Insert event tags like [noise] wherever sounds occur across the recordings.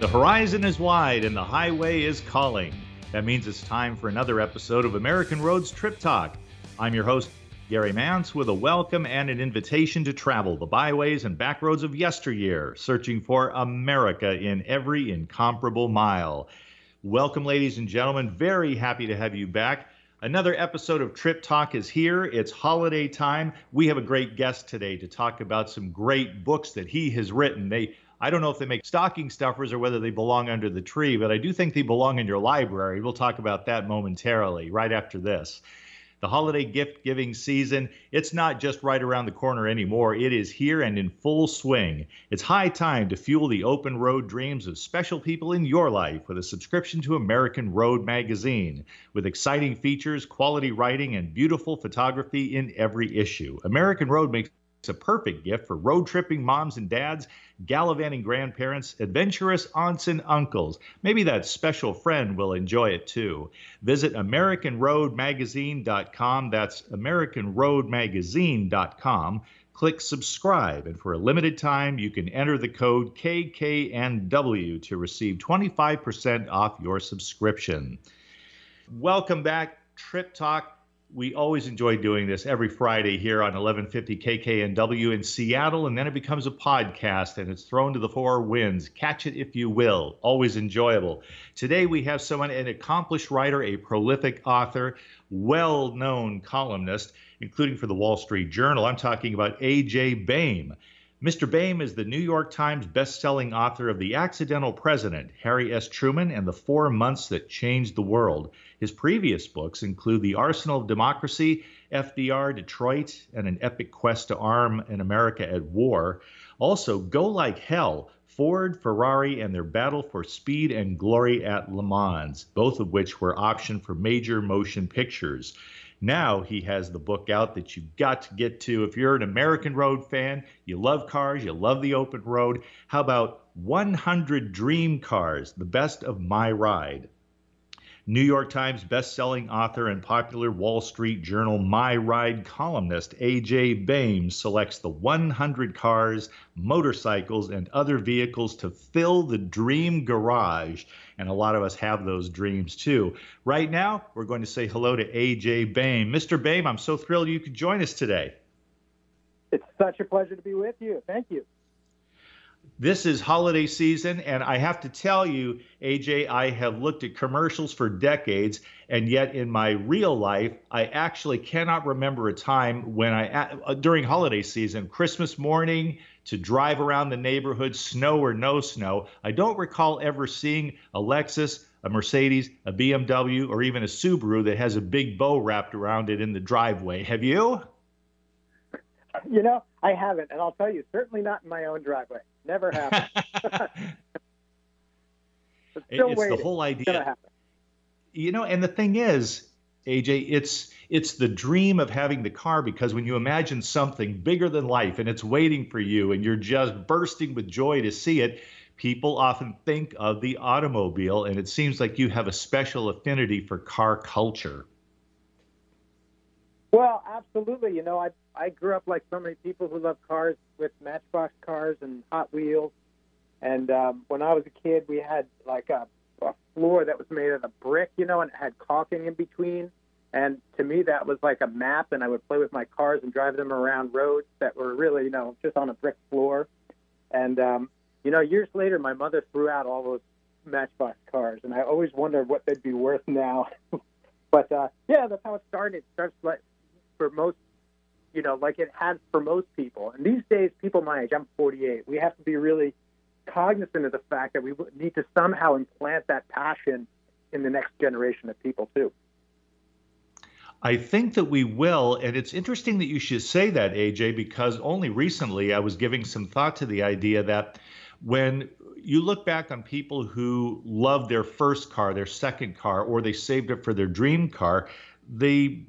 The horizon is wide and the highway is calling. That means it's time for another episode of American Roads Trip Talk. I'm your host, Gary Mance, with a welcome and an invitation to travel the byways and back roads of yesteryear, searching for America in every incomparable mile. Welcome, ladies and gentlemen. Very happy to have you back. Another episode of Trip Talk is here. It's holiday time. We have a great guest today to talk about some great books that he has written. They I don't know if they make stocking stuffers or whether they belong under the tree, but I do think they belong in your library. We'll talk about that momentarily, right after this. The holiday gift giving season, it's not just right around the corner anymore. It is here and in full swing. It's high time to fuel the open road dreams of special people in your life with a subscription to American Road magazine. With exciting features, quality writing, and beautiful photography in every issue, American Road makes it's a perfect gift for road tripping moms and dads, gallivanting grandparents, adventurous aunts and uncles. Maybe that special friend will enjoy it too. Visit AmericanRoadMagazine.com. That's AmericanRoadMagazine.com. Click subscribe, and for a limited time, you can enter the code KKNW to receive 25% off your subscription. Welcome back, Trip Talk we always enjoy doing this every Friday here on 1150 KKNW in Seattle, and then it becomes a podcast and it's thrown to the four winds. Catch it if you will. Always enjoyable. Today we have someone, an accomplished writer, a prolific author, well known columnist, including for the Wall Street Journal. I'm talking about A.J. Baime. Mr. Baime is the New York Times best-selling author of The Accidental President, Harry S. Truman, and the Four Months That Changed the World. His previous books include The Arsenal of Democracy, FDR, Detroit, and an epic quest to arm an America at war. Also, Go Like Hell, Ford, Ferrari, and their battle for speed and glory at Le Mans, both of which were optioned for major motion pictures. Now he has the book out that you've got to get to. If you're an American Road fan, you love cars, you love the open road. How about 100 Dream Cars, the best of my ride? New York Times best-selling author and popular Wall Street Journal My Ride columnist AJ Baime selects the 100 cars, motorcycles, and other vehicles to fill the dream garage. And a lot of us have those dreams too. Right now, we're going to say hello to AJ Baime. Mr. Baime, I'm so thrilled you could join us today. It's such a pleasure to be with you. Thank you this is holiday season, and I have to tell you, AJ, I have looked at commercials for decades, and yet in my real life, I actually cannot remember a time when I, uh, during holiday season, Christmas morning, to drive around the neighborhood, snow or no snow, I don't recall ever seeing a Lexus, a Mercedes, a BMW, or even a Subaru that has a big bow wrapped around it in the driveway. Have you? You know, I haven't, and I'll tell you, certainly not in my own driveway. Never happened. [laughs] [laughs] it's waiting. the whole idea. You know, and the thing is, AJ, it's it's the dream of having the car because when you imagine something bigger than life and it's waiting for you and you're just bursting with joy to see it, people often think of the automobile and it seems like you have a special affinity for car culture. Well, absolutely. You know, I I grew up like so many people who love cars with Matchbox cars and Hot Wheels. And um, when I was a kid, we had like a, a floor that was made of brick, you know, and it had caulking in between. And to me, that was like a map, and I would play with my cars and drive them around roads that were really, you know, just on a brick floor. And um, you know, years later, my mother threw out all those Matchbox cars, and I always wonder what they'd be worth now. [laughs] but uh, yeah, that's how it started. It starts like for most, you know, like it has for most people. And these days, people my age, I'm 48, we have to be really cognizant of the fact that we need to somehow implant that passion in the next generation of people too. I think that we will. And it's interesting that you should say that, AJ, because only recently I was giving some thought to the idea that when you look back on people who loved their first car, their second car, or they saved it for their dream car, they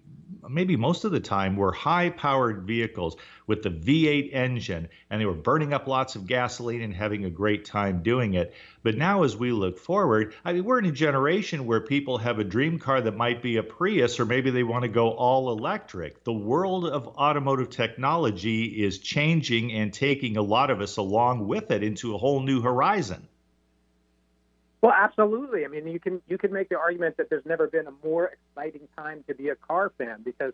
maybe most of the time were high powered vehicles with the V8 engine and they were burning up lots of gasoline and having a great time doing it. But now, as we look forward, I mean, we're in a generation where people have a dream car that might be a Prius or maybe they want to go all electric. The world of automotive technology is changing and taking a lot of us along with it into a whole new horizon. Well, absolutely. I mean, you can you can make the argument that there's never been a more exciting time to be a car fan because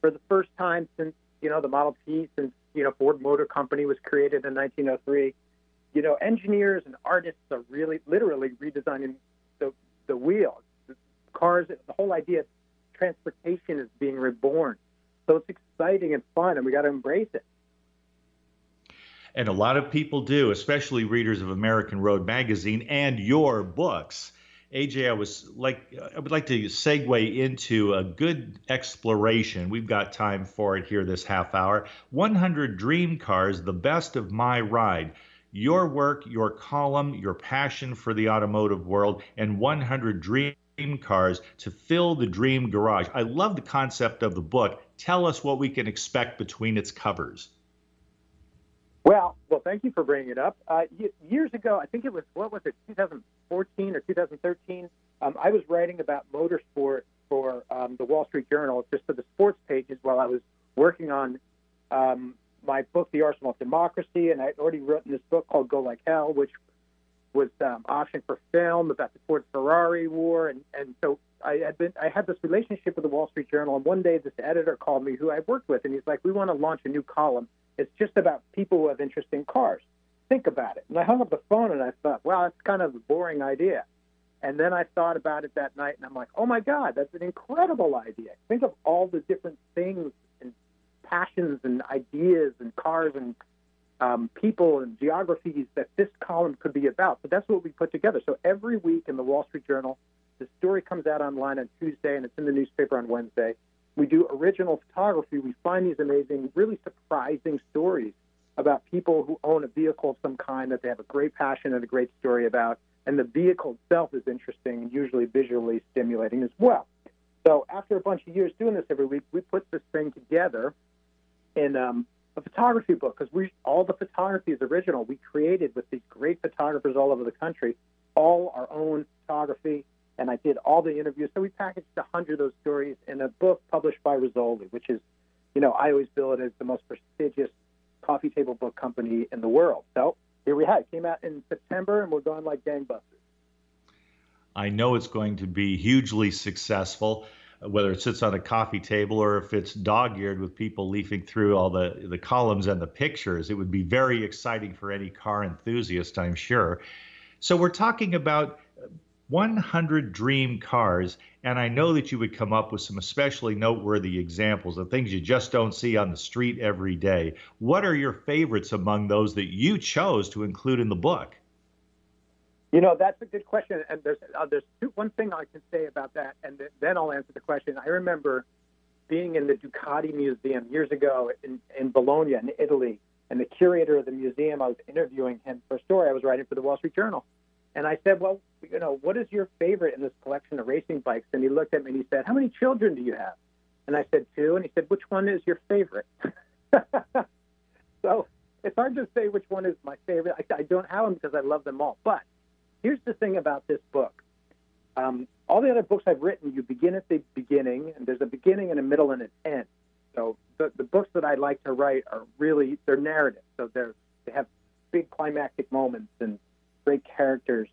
for the first time since you know the Model T, since you know Ford Motor Company was created in 1903, you know engineers and artists are really literally redesigning the the wheel. The cars, the whole idea of transportation is being reborn. So it's exciting and fun, and we got to embrace it and a lot of people do, especially readers of American Road magazine and your books. AJ, I was like, I would like to segue into a good exploration. We've got time for it here this half hour. 100 Dream Cars, the best of my ride. Your work, your column, your passion for the automotive world, and 100 Dream Cars to fill the dream garage. I love the concept of the book. Tell us what we can expect between its covers. Well, well, thank you for bringing it up. Uh, years ago, I think it was what was it, 2014 or 2013. Um, I was writing about motorsport for um, the Wall Street Journal, just for the sports pages, while I was working on um, my book, The Arsenal of Democracy, and I'd already written this book called Go Like Hell, which was um, optioned for film about the Ford Ferrari war, and and so I had been I had this relationship with the Wall Street Journal, and one day this editor called me, who I worked with, and he's like, "We want to launch a new column." It's just about people who have interest in cars. Think about it. And I hung up the phone and I thought, wow, that's kind of a boring idea. And then I thought about it that night and I'm like, oh my God, that's an incredible idea. Think of all the different things and passions and ideas and cars and um, people and geographies that this column could be about. So that's what we put together. So every week in the Wall Street Journal, the story comes out online on Tuesday and it's in the newspaper on Wednesday. We do original photography. We find these amazing, really surprising stories about people who own a vehicle of some kind that they have a great passion and a great story about. And the vehicle itself is interesting and usually visually stimulating as well. So after a bunch of years doing this every week, we put this thing together in um, a photography book because we all the photography is original. We created with these great photographers all over the country, all our own photography, and I did all the interviews. So we packaged a hundred of those stories in a book published by Rizzoli, which is, you know, I always bill it as the most prestigious coffee table book company in the world. So here we have it. Came out in September, and we're going like gangbusters. I know it's going to be hugely successful, whether it sits on a coffee table or if it's dog-eared with people leafing through all the the columns and the pictures. It would be very exciting for any car enthusiast, I'm sure. So we're talking about 100 dream cars, and I know that you would come up with some especially noteworthy examples of things you just don't see on the street every day. What are your favorites among those that you chose to include in the book? You know, that's a good question, and there's uh, there's two, one thing I can say about that, and th- then I'll answer the question. I remember being in the Ducati Museum years ago in, in Bologna, in Italy, and the curator of the museum, I was interviewing him for a story I was writing for the Wall Street Journal, and I said, well, you know, what is your favorite in this collection of racing bikes? And he looked at me and he said, how many children do you have? And I said, two. And he said, which one is your favorite? [laughs] so it's hard to say which one is my favorite. I, I don't have them because I love them all. But here's the thing about this book. Um, all the other books I've written, you begin at the beginning, and there's a beginning and a middle and an end. So the, the books that I like to write are really they're narrative. So they're they have big climactic moments and great characters.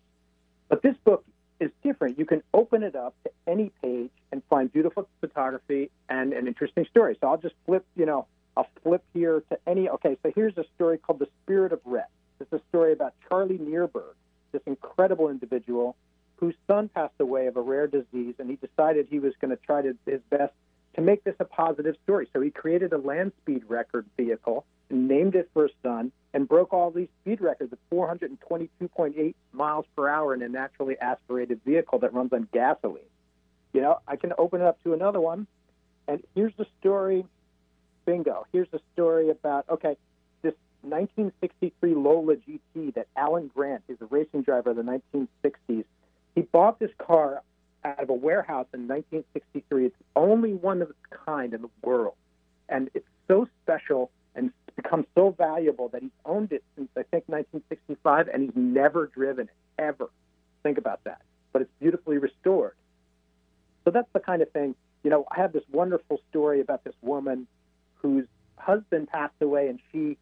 But this book is different. You can open it up to any page and find beautiful photography and an interesting story. So I'll just flip, you know, I'll flip here to any. Okay, so here's a story called The Spirit of Rett. It's a story about Charlie Nearburg, this incredible individual whose son passed away of a rare disease, and he decided he was going to try to, his best to make this a positive story. So he created a land speed record vehicle named his son, and broke all these speed records at 422.8 miles per hour in a naturally aspirated vehicle that runs on gasoline. You know, I can open it up to another one, and here's the story. Bingo. Here's the story about okay, this 1963 Lola GT that Alan Grant is a racing driver of the 1960s. He bought this car out of a warehouse in 1963. It's only one of its kind in the world, and it's so special become so valuable that he's owned it since I think 1965, and he's never driven it ever. Think about that. But it's beautifully restored. So that's the kind of thing. You know, I have this wonderful story about this woman whose husband passed away, and she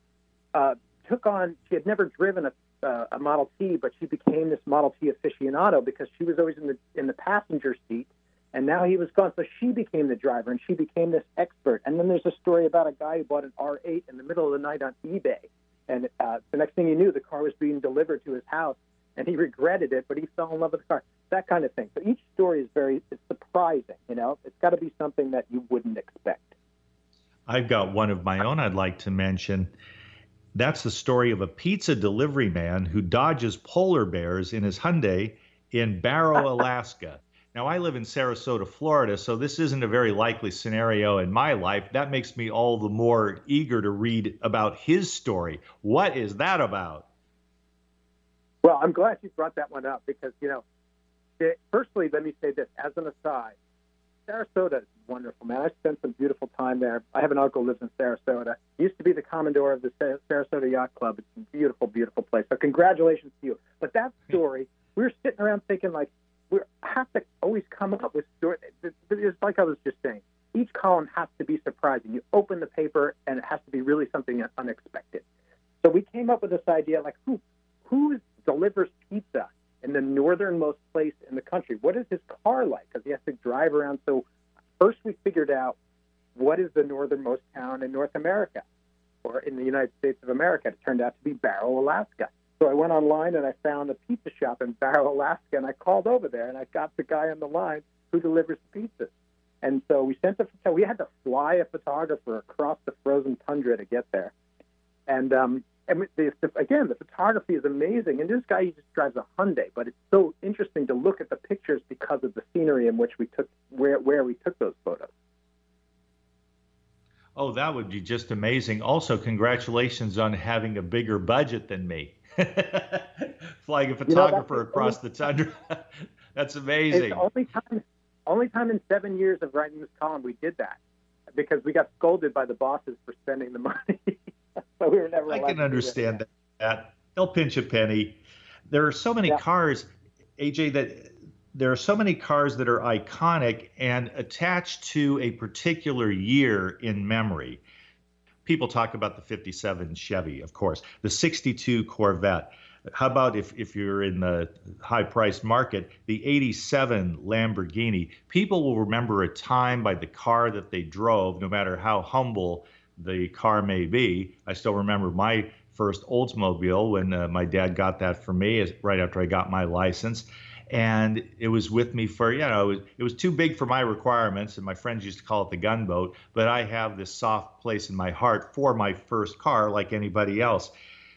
uh, took on. She had never driven a uh, a Model T, but she became this Model T aficionado because she was always in the in the passenger seat, and now he was gone, so she became the driver and she became this expert. And then there's a story about a guy who bought an R8 in the middle of the night on eBay, and uh, the next thing he knew, the car was being delivered to his house, and he [laughs] regretted it, but he fell in love with the car. That kind of thing. So each story is very it's surprising. You know, it's got to be something that you wouldn't expect. I've got one of my own I'd like to mention. That's the story of a pizza delivery man who dodges polar bears in his Hyundai in Barrow, [laughs] Alaska. Now, I live in Sarasota, Florida, so this isn't a very likely scenario in my life. That makes me all the more eager to read about his story. What is that about? Well, I'm glad you brought that one up because, you know, it, firstly, let me say this as an aside Sarasota is wonderful, man. I spent some beautiful time there. I have an uncle who lives in Sarasota. He used to be the commodore of the Sarasota Yacht Club. It's a beautiful, beautiful place. So congratulations to you. But that story, we were sitting around thinking like we have to always come up with stories. It's like I was just saying. Each column has to be surprising. You open the paper and it has to be really something unexpected. So we came up with this idea like who who delivers pizza in the northernmost place in the country. What is his car like? Because he has to drive around. So first we figured out what is the northernmost town in North America or in the United States of America. It turned out to be Barrow, Alaska. So I went online and I found a pizza shop in Barrow, Alaska, and I called over there and I got the guy on the line who delivers pizzas. And so we sent a we had to fly a photographer across the frozen tundra to get there. And um, and the, the, again, the photography is amazing. And this guy he just drives a Hyundai, but it's so interesting to look at the pictures because of the scenery in which we took where where we took those photos. Oh, that would be just amazing. Also, congratulations on having a bigger budget than me. [laughs] Flying a photographer you know, across the tundra. [laughs] that's amazing. It's only time, only time in seven years of writing this column we did that because we got scolded by the bosses for spending the money. [laughs] so we were never. I can understand that. that. They'll pinch a penny. There are so many yeah. cars, AJ, that there are so many cars that are iconic and attached to a particular year in memory. People talk about the 57 Chevy, of course, the 62 Corvette. How about if, if you're in the high priced market, the 87 Lamborghini? People will remember a time by the car that they drove, no matter how humble the car may be. I still remember my first Oldsmobile when uh, my dad got that for me right after I got my license. And it was with me for, you know, it was, it was too big for my requirements, and my friends used to call it the gunboat. But I have this soft place in my heart for my first car, like anybody else.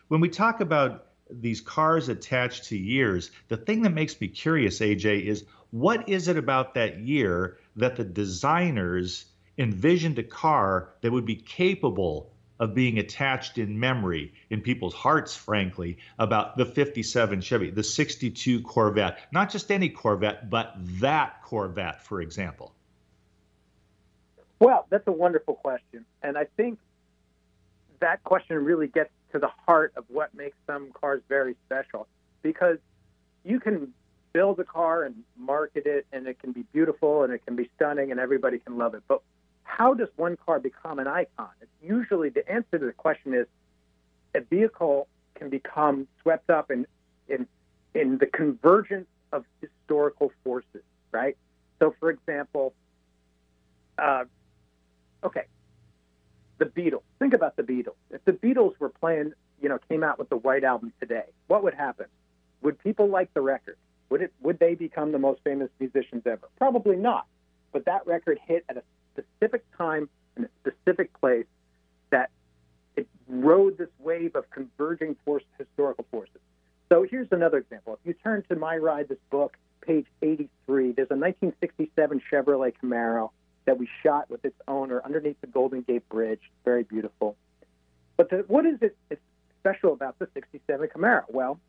When we talk about these cars attached to years, the thing that makes me curious, AJ, is what is it about that year that the designers envisioned a car that would be capable of being attached in memory in people's hearts, frankly, about the 57 Chevy, the 62 Corvette, not just any Corvette, but that Corvette, for example? Well, that's a wonderful question. And I think that question really gets to the heart of what makes some cars very special because you can build a car and market it and it can be beautiful and it can be stunning and everybody can love it. But how does one car become an icon? Usually the answer to the question is a vehicle can become swept up in in in the convergence of historical forces, right? So, for example, uh, okay, the Beatles. Think about the Beatles. If the Beatles were playing, you know, came out with the White Album today, what would happen? Would people like the record? Would it? Would they become the most famous musicians ever? Probably not. But that record hit at a specific time in a specific place that it rode this wave of converging force, historical forces. So here's another example. If you turn to My Ride, this book, page 83, there's a 1967 Chevrolet Camaro that we shot with its owner underneath the Golden Gate Bridge. Very beautiful. But the, what is it special about the 67 Camaro? Well,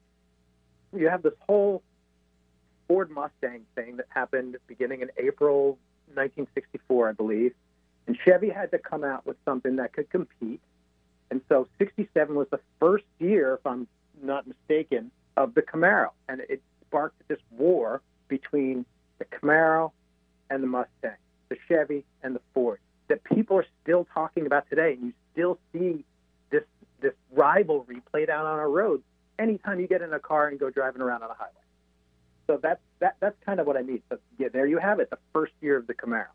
you have this whole Ford Mustang thing that happened beginning in April 1964, I believe. And Chevy had to come out with something that could compete. And so 67 was the first year, if I'm not mistaken, of the Camaro. And it sparked this war between the Camaro and the Mustang, the Chevy and the Ford, that people are still talking about today. And you still see this, this rivalry played out on our roads anytime you get in a car and go driving around on a highway. So that's that that's kind of what I mean. So yeah, there you have it, the first year of the Camaro.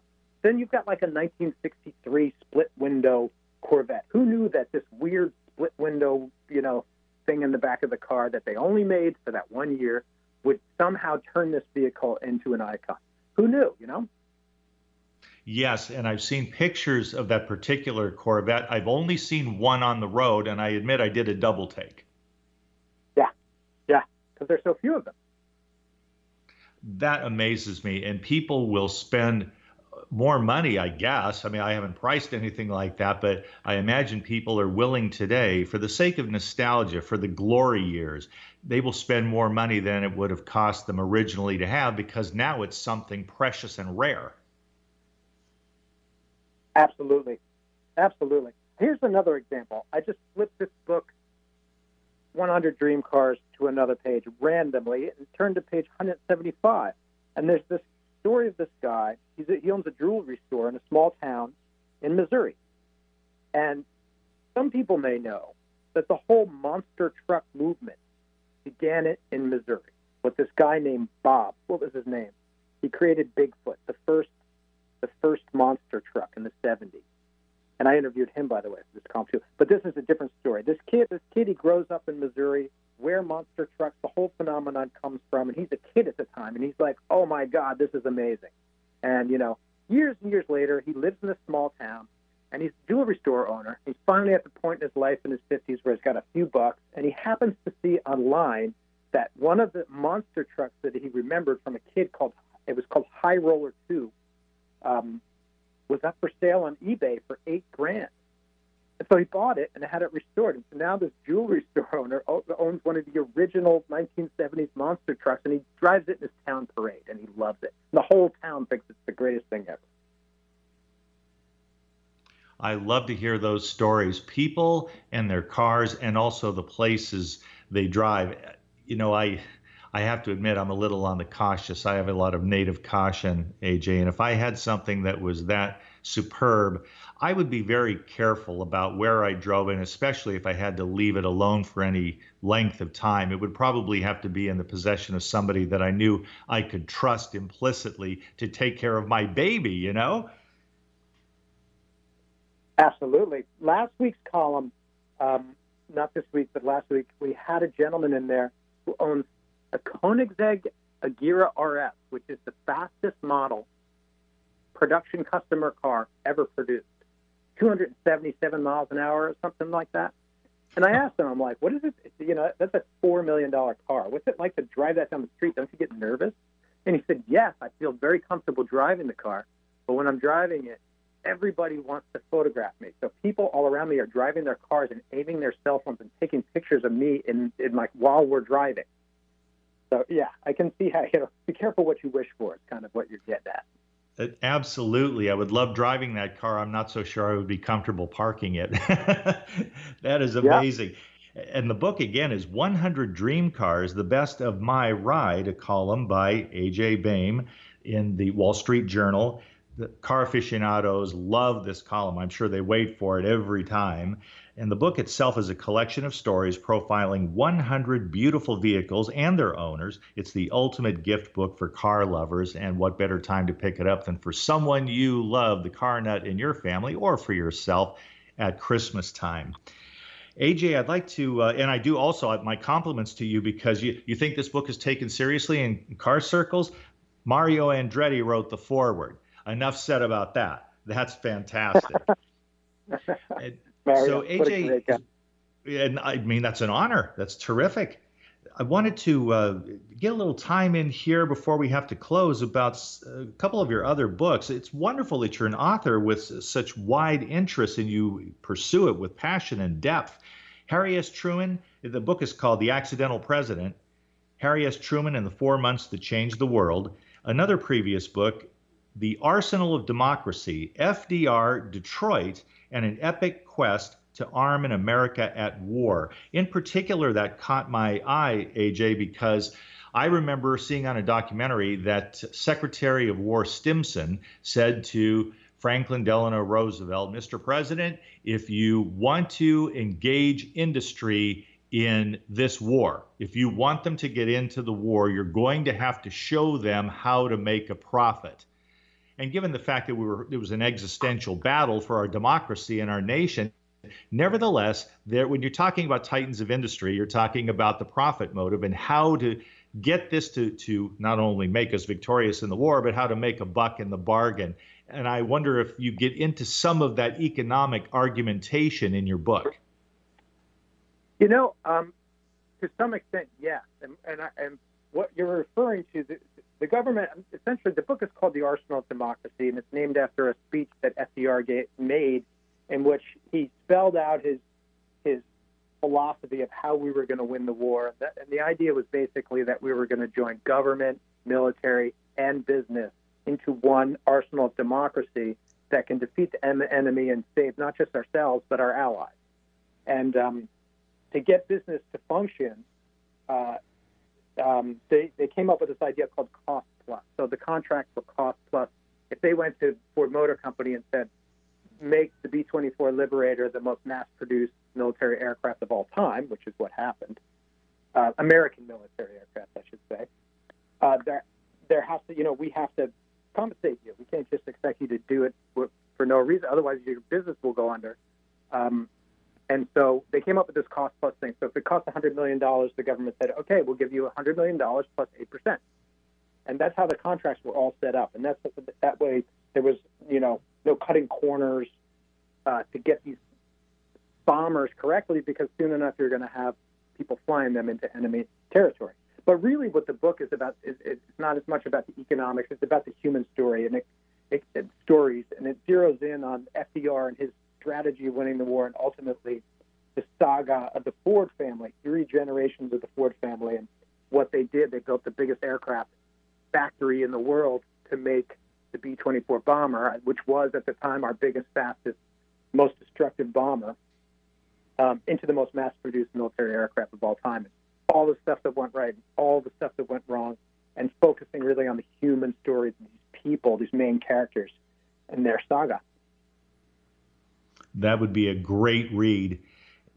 Then you've got like a 1963 split window Corvette. Who knew that this weird split window, you know, thing in the back of the car that they only made for that one year would somehow turn this vehicle into an icon? Who knew, you know? Yes, and I've seen pictures of that particular Corvette. I've only seen one on the road, and I admit I did a double take. Yeah, yeah, because there's so few of them. That amazes me, and people will spend more money, I guess. I mean, I haven't priced anything like that, but I imagine people are willing today, for the sake of nostalgia, for the glory years, they will spend more money than it would have cost them originally to have because now it's something precious and rare. Absolutely. Absolutely. Here's another example. I just flipped this book, 100 Dream Cars, to another page randomly and turned to page 175. And there's this story of this guy. He's a, he owns a jewelry store in a small town in Missouri. And some people may know that the whole monster truck movement began it in Missouri with this guy named Bob. What was his name? He created Bigfoot, the first the first monster truck in the 70s. And I interviewed him, by the way, for this column too. But this is a different story. This kid, this kid, he grows up in Missouri, where monster trucks, the whole phenomenon comes from, and he's a kid at the time, and he's like, "Oh my God, this is amazing!" And you know, years and years later, he lives in a small town, and he's a jewelry store owner. He's finally at the point in his life in his 50s where he's got a few bucks, and he happens to see online that one of the monster trucks that he remembered from a kid called it was called High Roller Two, um, was up for sale on eBay for eight grand. And so he bought it and had it restored. And so now this jewelry [laughs] store owner owns one of the original 1970s monster trucks, and he drives it in his town parade, and he loves it. And the whole town thinks it's the greatest thing ever. I love to hear those stories. People and their cars, and also the places they drive. You know, I I have to admit I'm a little on the cautious. I have a lot of native caution, AJ, and if I had something that was that superb, I would be very careful about where I drove, and especially if I had to leave it alone for any length of time. It would probably have to be in the possession of somebody that I knew I could trust implicitly to take care of my baby, you know? Absolutely. Last week's column, um, not this week, but last week, we had a gentleman in there who owns a Koenigsegg Agera RS, which is the fastest model production customer car ever produced. 277 miles an hour or something like that. And I asked him, I'm like, what is it? You know, that's a $4 million car. What's it like to drive that down the street? Don't you get nervous? And he said, yes, I feel very comfortable driving the car. But when I'm driving it, everybody wants to photograph me. So people all around me are driving their cars and aiming their cell phones and taking pictures of me in, in like while we're driving. So yeah, I can see how you know. Be careful what you wish for. It's kind of what you're getting at. Absolutely. I would love driving that car. I'm not so sure I would be comfortable parking it. [laughs] that is amazing. Yeah. And the book, again, is 100 Dream Cars, the best of my ride, a column by A.J. Baime in the Wall Street Journal. The car aficionados love this column. I'm sure they wait for it every time. And the book itself is a collection of stories profiling 100 beautiful vehicles and their owners. It's the ultimate gift book for car lovers, and what better time to pick it up than for someone you love, the car nut in your family, or for yourself at Christmas time. AJ, I'd like to, uh, and I do also, my compliments to you because you, you think this book is taken seriously in car circles. Mario Andretti wrote the foreword. Enough said about that. That's fantastic. [laughs] Mario, so AJ, and I mean that's an honor. That's terrific. I wanted to uh, get a little time in here before we have to close about a couple of your other books. It's wonderful that you're an author with such wide interest and you pursue it with passion and depth. Harry S. Truman, the book is called The Accidental President Harry S. Truman and the Four Months That Changed the World. Another previous book, The Arsenal of Democracy FDR, Detroit, and an epic quest to arm an America at war. In particular, that caught my eye, AJ, because I remember seeing on a documentary that Secretary of War Stimson said to Franklin Delano Roosevelt, Mr. President, if you want to engage industry in this war. If you want them to get into the war, you're going to have to show them how to make a profit. And given the fact that we were it was an existential battle for our democracy and our nation, nevertheless, there when you're talking about titans of industry, you're talking about the profit motive and how to get this to to not only make us victorious in the war, but how to make a buck in the bargain. And I wonder if you get into some of that economic argumentation in your book. You know, um, to some extent, yes. And and, I, and what you're referring to, the, government, essentially, the book is called The Arsenal of Democracy, and it's named after a speech that FDR made in which he spelled out his his philosophy of how we were going to win the war. And the idea was basically that we were going to join government, military, and business into one arsenal of democracy that can defeat the enemy and save not just ourselves but our allies. And um, to get business to function, uh, um, they, they came up with this idea called cost plus. So the contract for cost plus, if they went to Ford Motor Company and said, make the B 24 Liberator the most mass produced military aircraft of all time, which is what happened, uh, American military aircraft, I should say, uh, there, there has to, you know, we have to compensate you. We can't just expect you to do it for, for no reason. Otherwise, your business will go under. Um, and so they came up with this cost plus thing. So if it costs $100 million, the government said, okay, we'll give you $100 million plus 8%. And that's how the contracts were all set up. And that's that way there was, you know, no cutting corners uh, to get these bombers correctly because soon enough you're going to have people flying them into enemy territory. But really, what the book is about is it's not as much about the economics; it's about the human story and it, it, it stories, and it zeroes in on FDR and his strategy of winning the war, and ultimately the saga of the Ford family, three generations of the Ford family, and what they did. They built the biggest aircraft factory in the world to make the B 24 bomber, which was at the time our biggest, fastest, most destructive bomber, um, into the most mass produced military aircraft of all time. All the stuff that went right, all the stuff that went wrong, and focusing really on the human stories of these people, these main characters, and their saga that would be a great read.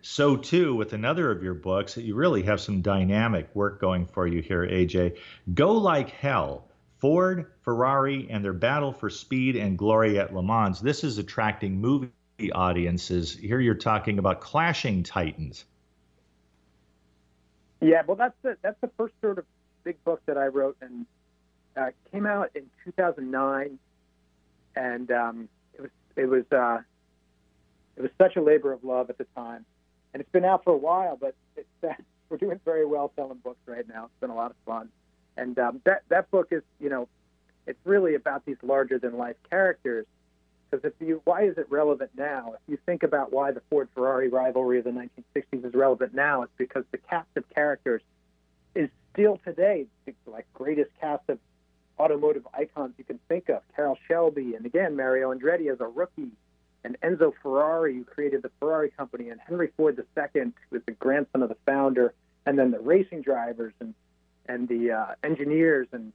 So, too, with another of your books, you really have some dynamic work going for you here, AJ. Go Like Hell Ford, Ferrari, and their battle for speed and glory at Le Mans. This is attracting movie audiences. Here you're talking about clashing titans. Yeah, well, that's the that's the first sort of big book that I wrote, and uh, came out in 2009, and um, it was it was uh, it was such a labor of love at the time, and it's been out for a while, but it's, [laughs] uh, we're doing very well selling books right now. It's been a lot of fun, and um, that that book is, you know, it's really about these larger than life characters. Because if you, why is it relevant now? If you think about why the Ford Ferrari rivalry of the 1960s is relevant now, it's because the cast of characters is still today the like greatest cast of automotive icons you can think of. Carroll Shelby, and again Mario Andretti as a rookie, and Enzo Ferrari, who created the Ferrari company, and Henry Ford II, who was the grandson of the founder, and then the racing drivers and and the uh, engineers and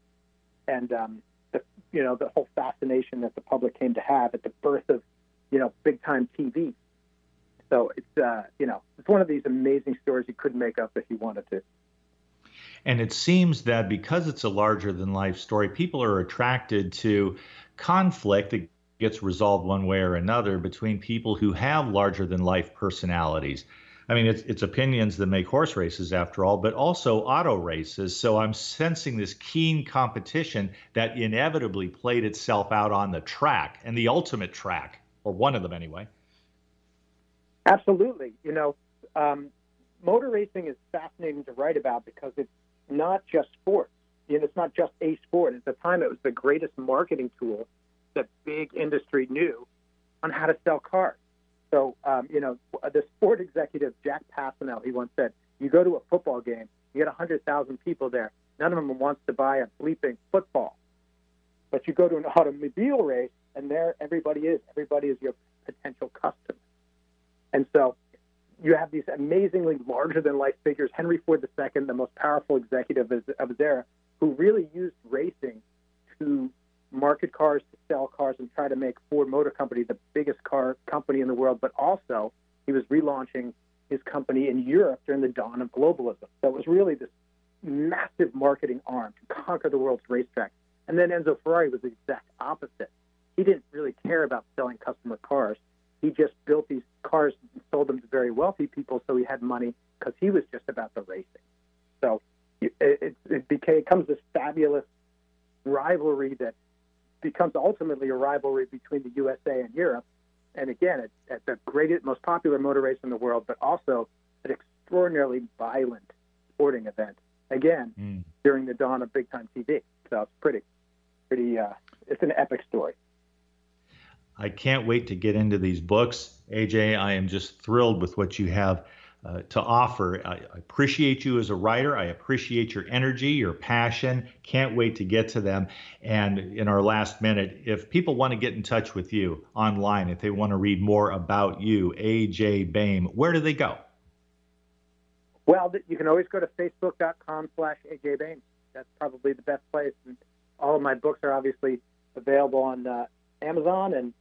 and um, the you know the whole fascination that the public came to have at the birth of you know big time TV. So it's uh, you know it's one of these amazing stories you couldn't make up if you wanted to. And it seems that because it's a larger than life story, people are attracted to conflict gets resolved one way or another between people who have larger than life personalities. I mean, it's, it's opinions that make horse races after all, but also auto races. So I'm sensing this keen competition that inevitably played itself out on the track and the ultimate track, or one of them anyway. Absolutely. You know, um, motor racing is fascinating to write about because it's not just sports. You know, it's not just a sport. At the time, it was the greatest marketing tool that big industry knew on how to sell cars. So, um, you know, the sport executive Jacque Passino, he once said, "You go to a football game, you get 100,000 people there. None of them wants to buy a bleeping football. But you go to an automobile race, and there everybody is. Everybody is your potential customer. And so you have these amazingly larger than life figures. Henry Ford II, the most powerful executive of his era, who really used racing to market cars to sell cars and try to make Ford Motor Company the biggest car company in the world, but also he was relaunching his company in Europe during the dawn of globalism. So it was really this massive marketing arm to conquer the world's racetrack. And then Enzo Ferrari was the exact opposite. He didn't really care about selling customer cars. He just built these cars and sold them to very wealthy people so he had money because he was just about the racing. So it, it, it became it comes this fabulous rivalry that becomes ultimately a rivalry between the USA and Europe. And again, it's, it's the greatest, most popular motor race in the world, but also an extraordinarily violent sporting event. Again, mm. during the dawn of big time TV. So it's pretty, pretty. Uh, it's an epic story. I can't wait to get into these books. AJ, I am just thrilled with what you have uh, to offer. I, I appreciate you as a writer. I appreciate your energy, your passion. Can't wait to get to them. And in our last minute, if people want to get in touch with you online, if they want to read more about you, AJ Baime, where do they go? Well, you can always go to facebook.com slash AJ Baime. That's probably the best place. And all of my books are obviously available on uh, Amazon and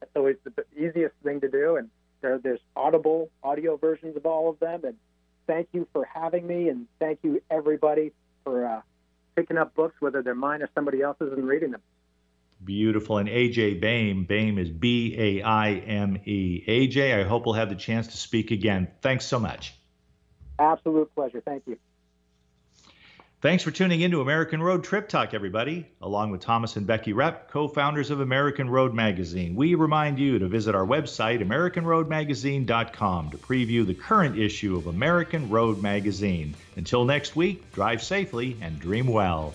that's always the easiest thing to do. And there, there's audible audio versions of all of them. And thank you for having me, and thank you everybody for uh, picking up books, whether they're mine or somebody else's, and reading them. Beautiful. And AJ Baime, Baime is B A I M E. AJ, I hope we'll have the chance to speak again. Thanks so much. Absolute pleasure. Thank you. Thanks for tuning in to American Road Trip Talk, everybody. Along with Thomas and Becky Repp, co founders of American Road Magazine, we remind you to visit our website, AmericanRoadMagazine.com, to preview the current issue of American Road Magazine. Until next week, drive safely and dream well.